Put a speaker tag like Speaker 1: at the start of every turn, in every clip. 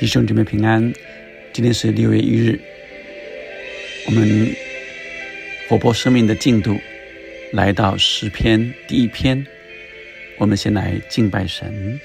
Speaker 1: 弟兄姊妹平安，今天是六月一日，我们活泼生命的进度来到诗篇第一篇，我们先来敬拜神。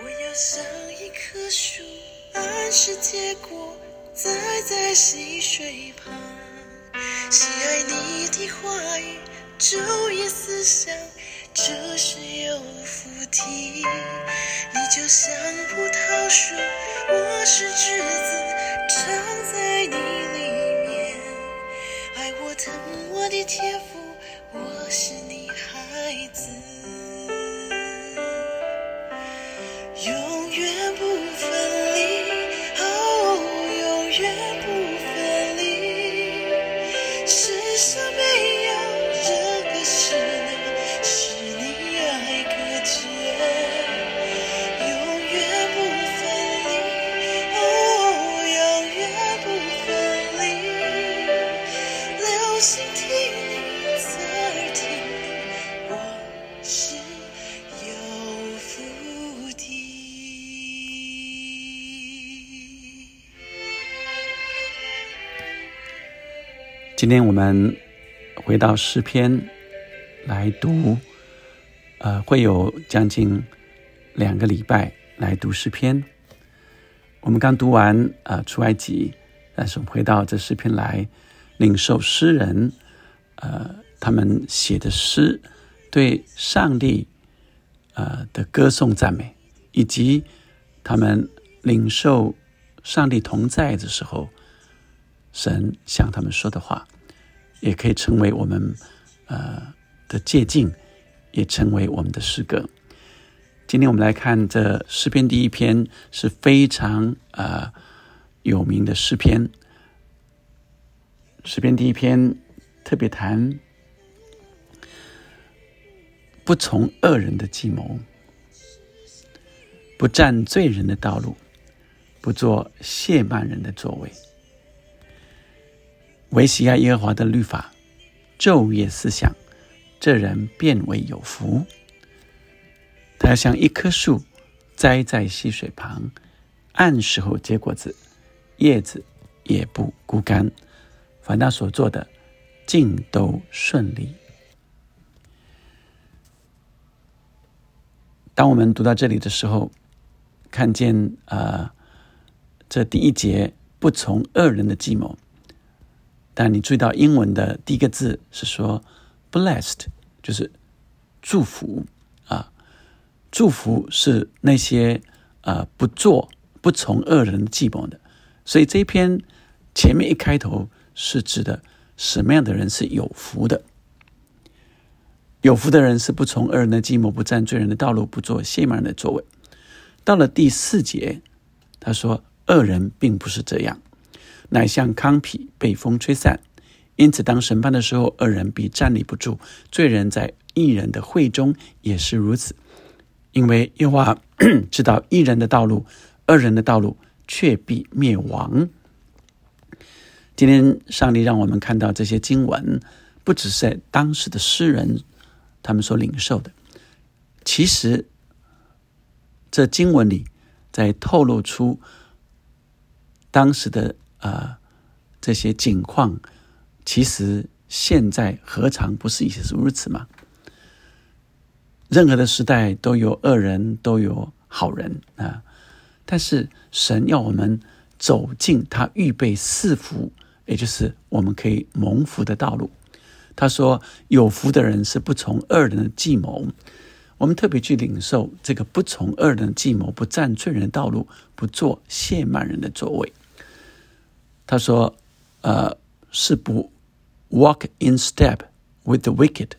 Speaker 2: 我要像一棵树，按时结果，栽在溪水旁，喜爱你的话语，昼夜思想，这是有福地。你就像葡萄树，我是栀子，长在你里面，爱我疼我的天赋，我是
Speaker 1: 今天我们回到诗篇来读，呃，会有将近两个礼拜来读诗篇。我们刚读完呃出埃及，但是我们回到这诗篇来领受诗人呃他们写的诗，对上帝呃的歌颂赞美，以及他们领受上帝同在的时候。神向他们说的话，也可以成为我们呃的借鉴，也成为我们的诗歌。今天我们来看这诗篇第一篇是非常呃有名的诗篇。诗篇第一篇特别谈不从恶人的计谋，不占罪人的道路，不做亵慢人的座位。唯喜爱耶和华的律法，昼夜思想，这人变为有福。他要像一棵树，栽在溪水旁，按时候结果子，叶子也不枯干。凡他所做的，尽都顺利。当我们读到这里的时候，看见呃，这第一节不从恶人的计谋。但你注意到英文的第一个字是说 “blessed”，就是祝福啊，祝福是那些呃不做不从恶人计谋的。所以这一篇前面一开头是指的什么样的人是有福的？有福的人是不从恶人的计谋，不占罪人的道路，不做亵慢人的座位。到了第四节，他说恶人并不是这样。乃像糠皮被风吹散，因此当审判的时候，恶人必站立不住；罪人在义人的会中也是如此。因为耶和华 知道义人的道路，恶人的道路却必灭亡。今天上帝让我们看到这些经文，不只是在当时的诗人他们所领受的，其实这经文里在透露出当时的。啊，这些景况，其实现在何尝不是也是如此吗？任何的时代都有恶人，都有好人啊。但是神要我们走进他预备赐福，也就是我们可以蒙福的道路。他说：“有福的人是不从恶人的计谋。”我们特别去领受这个不从恶人的计谋，不占罪人的道路，不做亵慢人的座位。他说：“呃，是不 walk in step with the wicked，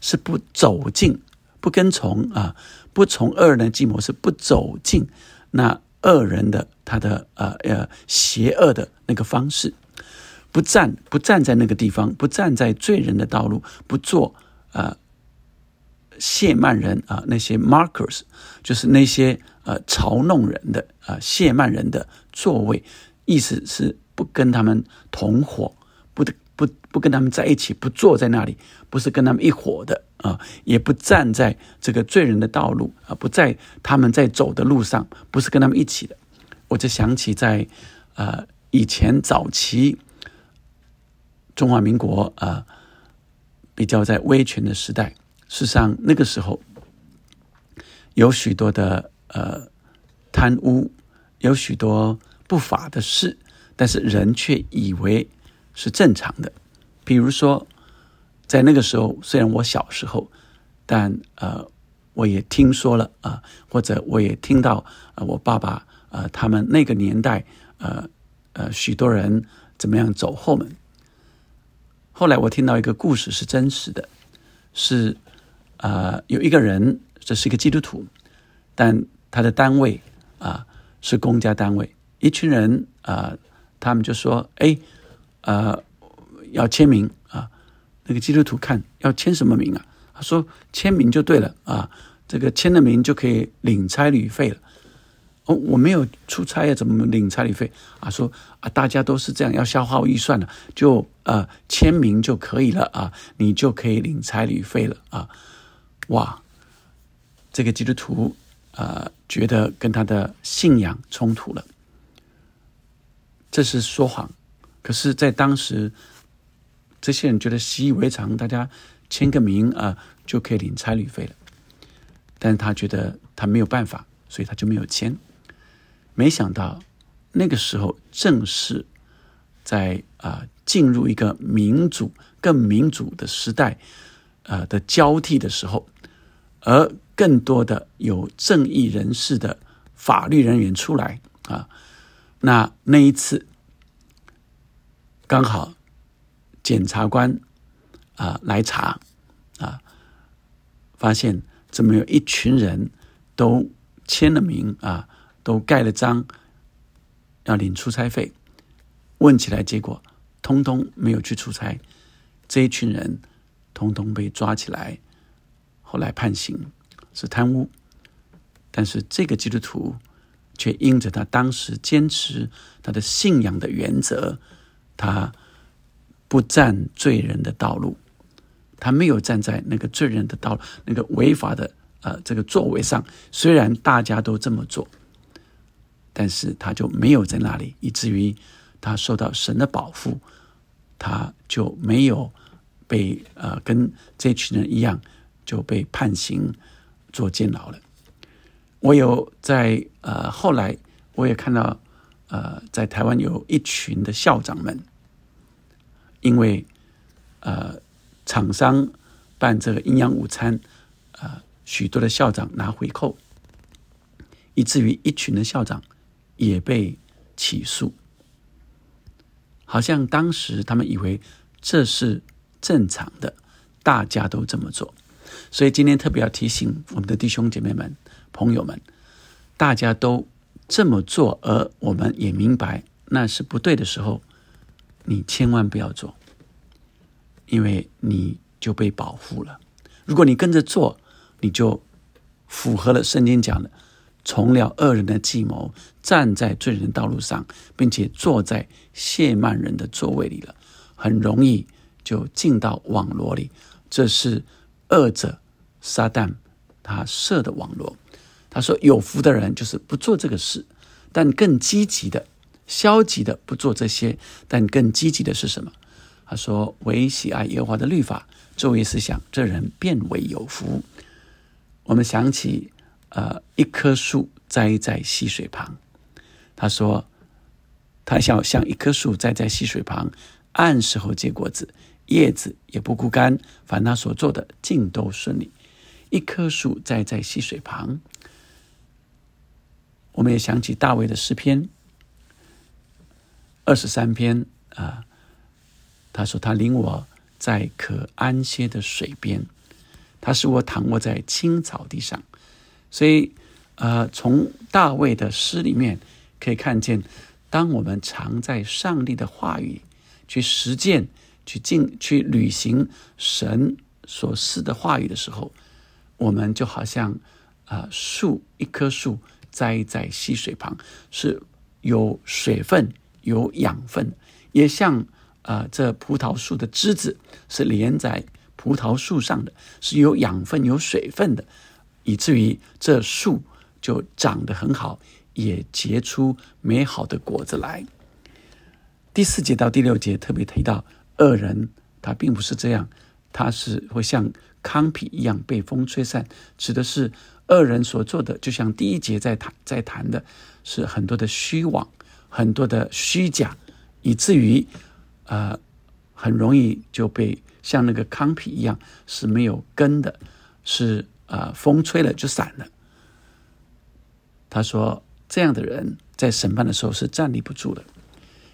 Speaker 1: 是不走进、不跟从啊，不从恶人的计谋，是不走进那恶人的他的呃呃邪恶的那个方式，不站不站在那个地方，不站在罪人的道路，不做呃亵慢人啊那些 markers，就是那些呃嘲弄人的啊亵慢人的座位，意思是。”不跟他们同伙，不不不跟他们在一起，不坐在那里，不是跟他们一伙的啊，也不站在这个罪人的道路啊，不在他们在走的路上，不是跟他们一起的。我就想起在呃以前早期中华民国啊比较在威权的时代，事实上那个时候有许多的呃贪污，有许多不法的事，但是人却以为。是正常的，比如说，在那个时候，虽然我小时候，但呃，我也听说了啊，或者我也听到呃，我爸爸呃，他们那个年代呃呃，许多人怎么样走后门。后来我听到一个故事是真实的，是啊，有一个人，这是一个基督徒，但他的单位啊是公家单位，一群人啊，他们就说，哎。呃，要签名啊！那个基督徒看要签什么名啊？他说签名就对了啊，这个签了名就可以领差旅费了。哦，我没有出差呀，怎么领差旅费啊？说啊，大家都是这样，要消耗预算的，就呃签名就可以了啊，你就可以领差旅费了啊！哇，这个基督徒啊，觉得跟他的信仰冲突了，这是说谎。可是，在当时，这些人觉得习以为常，大家签个名啊，就可以领差旅费了。但是他觉得他没有办法，所以他就没有签。没想到那个时候，正是在啊进入一个民主、更民主的时代，呃的交替的时候，而更多的有正义人士的法律人员出来啊，那那一次。刚好检察官啊来查啊，发现怎么有一群人都签了名啊，都盖了章，要领出差费。问起来，结果通通没有去出差。这一群人通通被抓起来，后来判刑是贪污。但是这个基督徒却因着他当时坚持他的信仰的原则。他不站罪人的道路，他没有站在那个罪人的道那个违法的呃这个座位上。虽然大家都这么做，但是他就没有在那里，以至于他受到神的保护，他就没有被呃跟这群人一样就被判刑做监牢了。我有在呃后来我也看到。呃，在台湾有一群的校长们，因为呃厂商办这个营养午餐，呃许多的校长拿回扣，以至于一群的校长也被起诉，好像当时他们以为这是正常的，大家都这么做，所以今天特别要提醒我们的弟兄姐妹们、朋友们，大家都。这么做，而我们也明白那是不对的时候，你千万不要做，因为你就被保护了。如果你跟着做，你就符合了圣经讲的，从了恶人的计谋，站在罪人道路上，并且坐在谢曼人的座位里了，很容易就进到网罗里。这是恶者撒旦他设的网罗。他说：“有福的人就是不做这个事，但更积极的、消极的不做这些，但更积极的是什么？”他说：“唯喜爱耶和华的律法，昼夜思想，这人变为有福。”我们想起，呃，一棵树栽在溪水旁。他说：“他想像一棵树栽在溪水旁，按时候结果子，叶子也不枯干，凡他所做的尽都顺利。一棵树栽在溪水旁。”我们也想起大卫的诗篇二十三篇啊，他说：“他领我在可安歇的水边，他使我躺卧在青草地上。”所以，呃，从大卫的诗里面可以看见，当我们常在上帝的话语去实践、去进、去履行神所示的话语的时候，我们就好像啊树一棵树。栽在溪水旁，是有水分、有养分，也像啊，这葡萄树的枝子是连在葡萄树上的，是有养分、有水分的，以至于这树就长得很好，也结出美好的果子来。第四节到第六节特别提到，恶人他并不是这样，他是会像糠皮一样被风吹散，指的是恶人所做的，就像第一节在谈在谈的是很多的虚妄，很多的虚假，以至于呃很容易就被像那个糠皮一样是没有根的，是呃风吹了就散了。他说这样的人在审判的时候是站立不住的。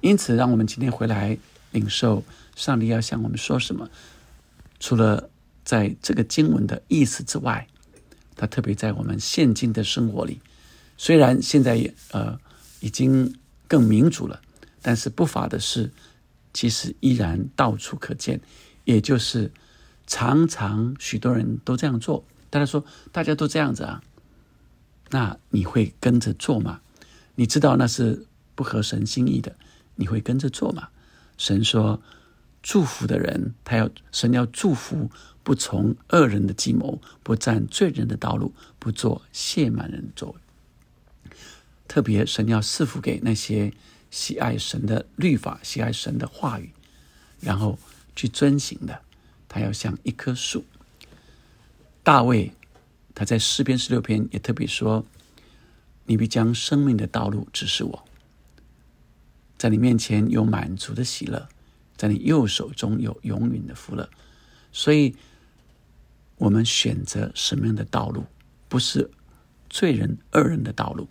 Speaker 1: 因此，让我们今天回来领受上帝要向我们说什么。除了在这个经文的意思之外，他特别在我们现今的生活里，虽然现在呃已经更民主了，但是不法的事其实依然到处可见。也就是常常许多人都这样做，大家说大家都这样子啊，那你会跟着做吗？你知道那是不合神心意的。你会跟着做吗？神说：“祝福的人，他要神要祝福，不从恶人的计谋，不占罪人的道路，不做亵慢人的作为。特别神要赐福给那些喜爱神的律法、喜爱神的话语，然后去遵行的。他要像一棵树。大卫他在诗篇十六篇也特别说：‘你必将生命的道路指示我。’”在你面前有满足的喜乐，在你右手中有永远的福乐。所以，我们选择什么样的道路？不是罪人、恶人的道路，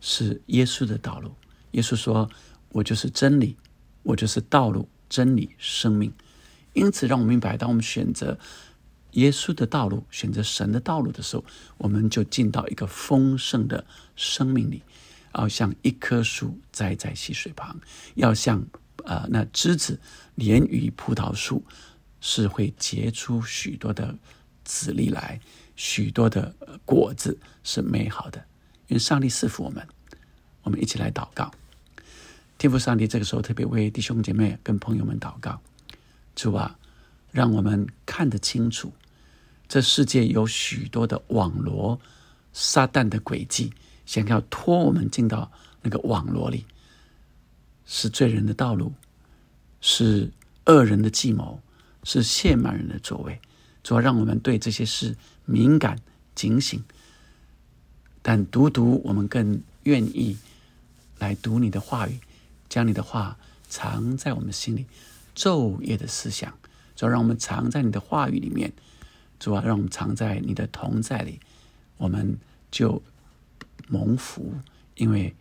Speaker 1: 是耶稣的道路。耶稣说：“我就是真理，我就是道路、真理、生命。”因此，让我明白，当我们选择耶稣的道路、选择神的道路的时候，我们就进到一个丰盛的生命里。要像一棵树栽在溪水旁，要像呃那枝子连于葡萄树，是会结出许多的籽粒来，许多的果子是美好的。愿上帝赐福我们，我们一起来祷告。天父上帝，这个时候特别为弟兄姐妹跟朋友们祷告，主啊，让我们看得清楚，这世界有许多的网罗，撒旦的诡计。想要拖我们进到那个网络里，是罪人的道路，是恶人的计谋，是亵慢人的作为，主要让我们对这些事敏感警醒。但读读，我们更愿意来读你的话语，将你的话藏在我们心里，昼夜的思想，主要让我们藏在你的话语里面，主要让我们藏在你的同在里，我们就。蒙福，因为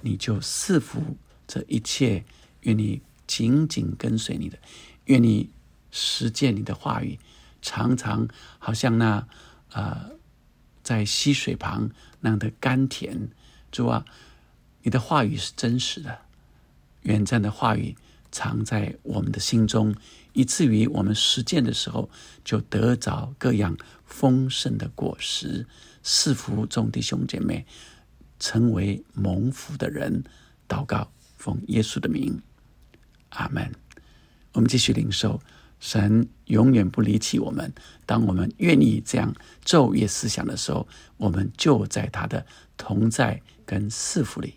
Speaker 1: 你就赐福这一切，愿你紧紧跟随你的，愿你实践你的话语，常常好像那呃在溪水旁那样的甘甜。主啊，你的话语是真实的，愿这样的话语藏在我们的心中，以至于我们实践的时候就得着各样丰盛的果实。赐福众弟兄姐妹。成为蒙福的人，祷告，奉耶稣的名，阿门。我们继续领受，神永远不离弃我们。当我们愿意这样昼夜思想的时候，我们就在他的同在跟赐福里。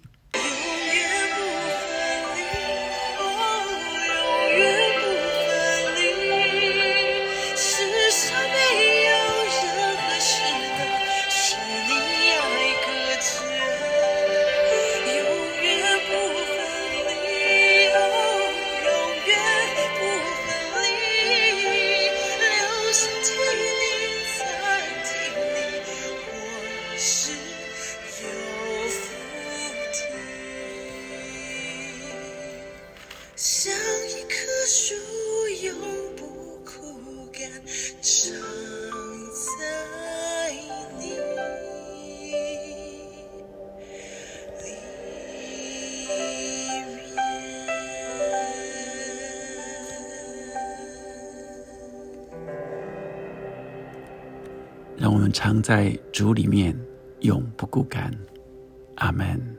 Speaker 2: 像一棵树，永不枯干，长在你里面。
Speaker 1: 让我们常在主里面，永不枯干。阿门。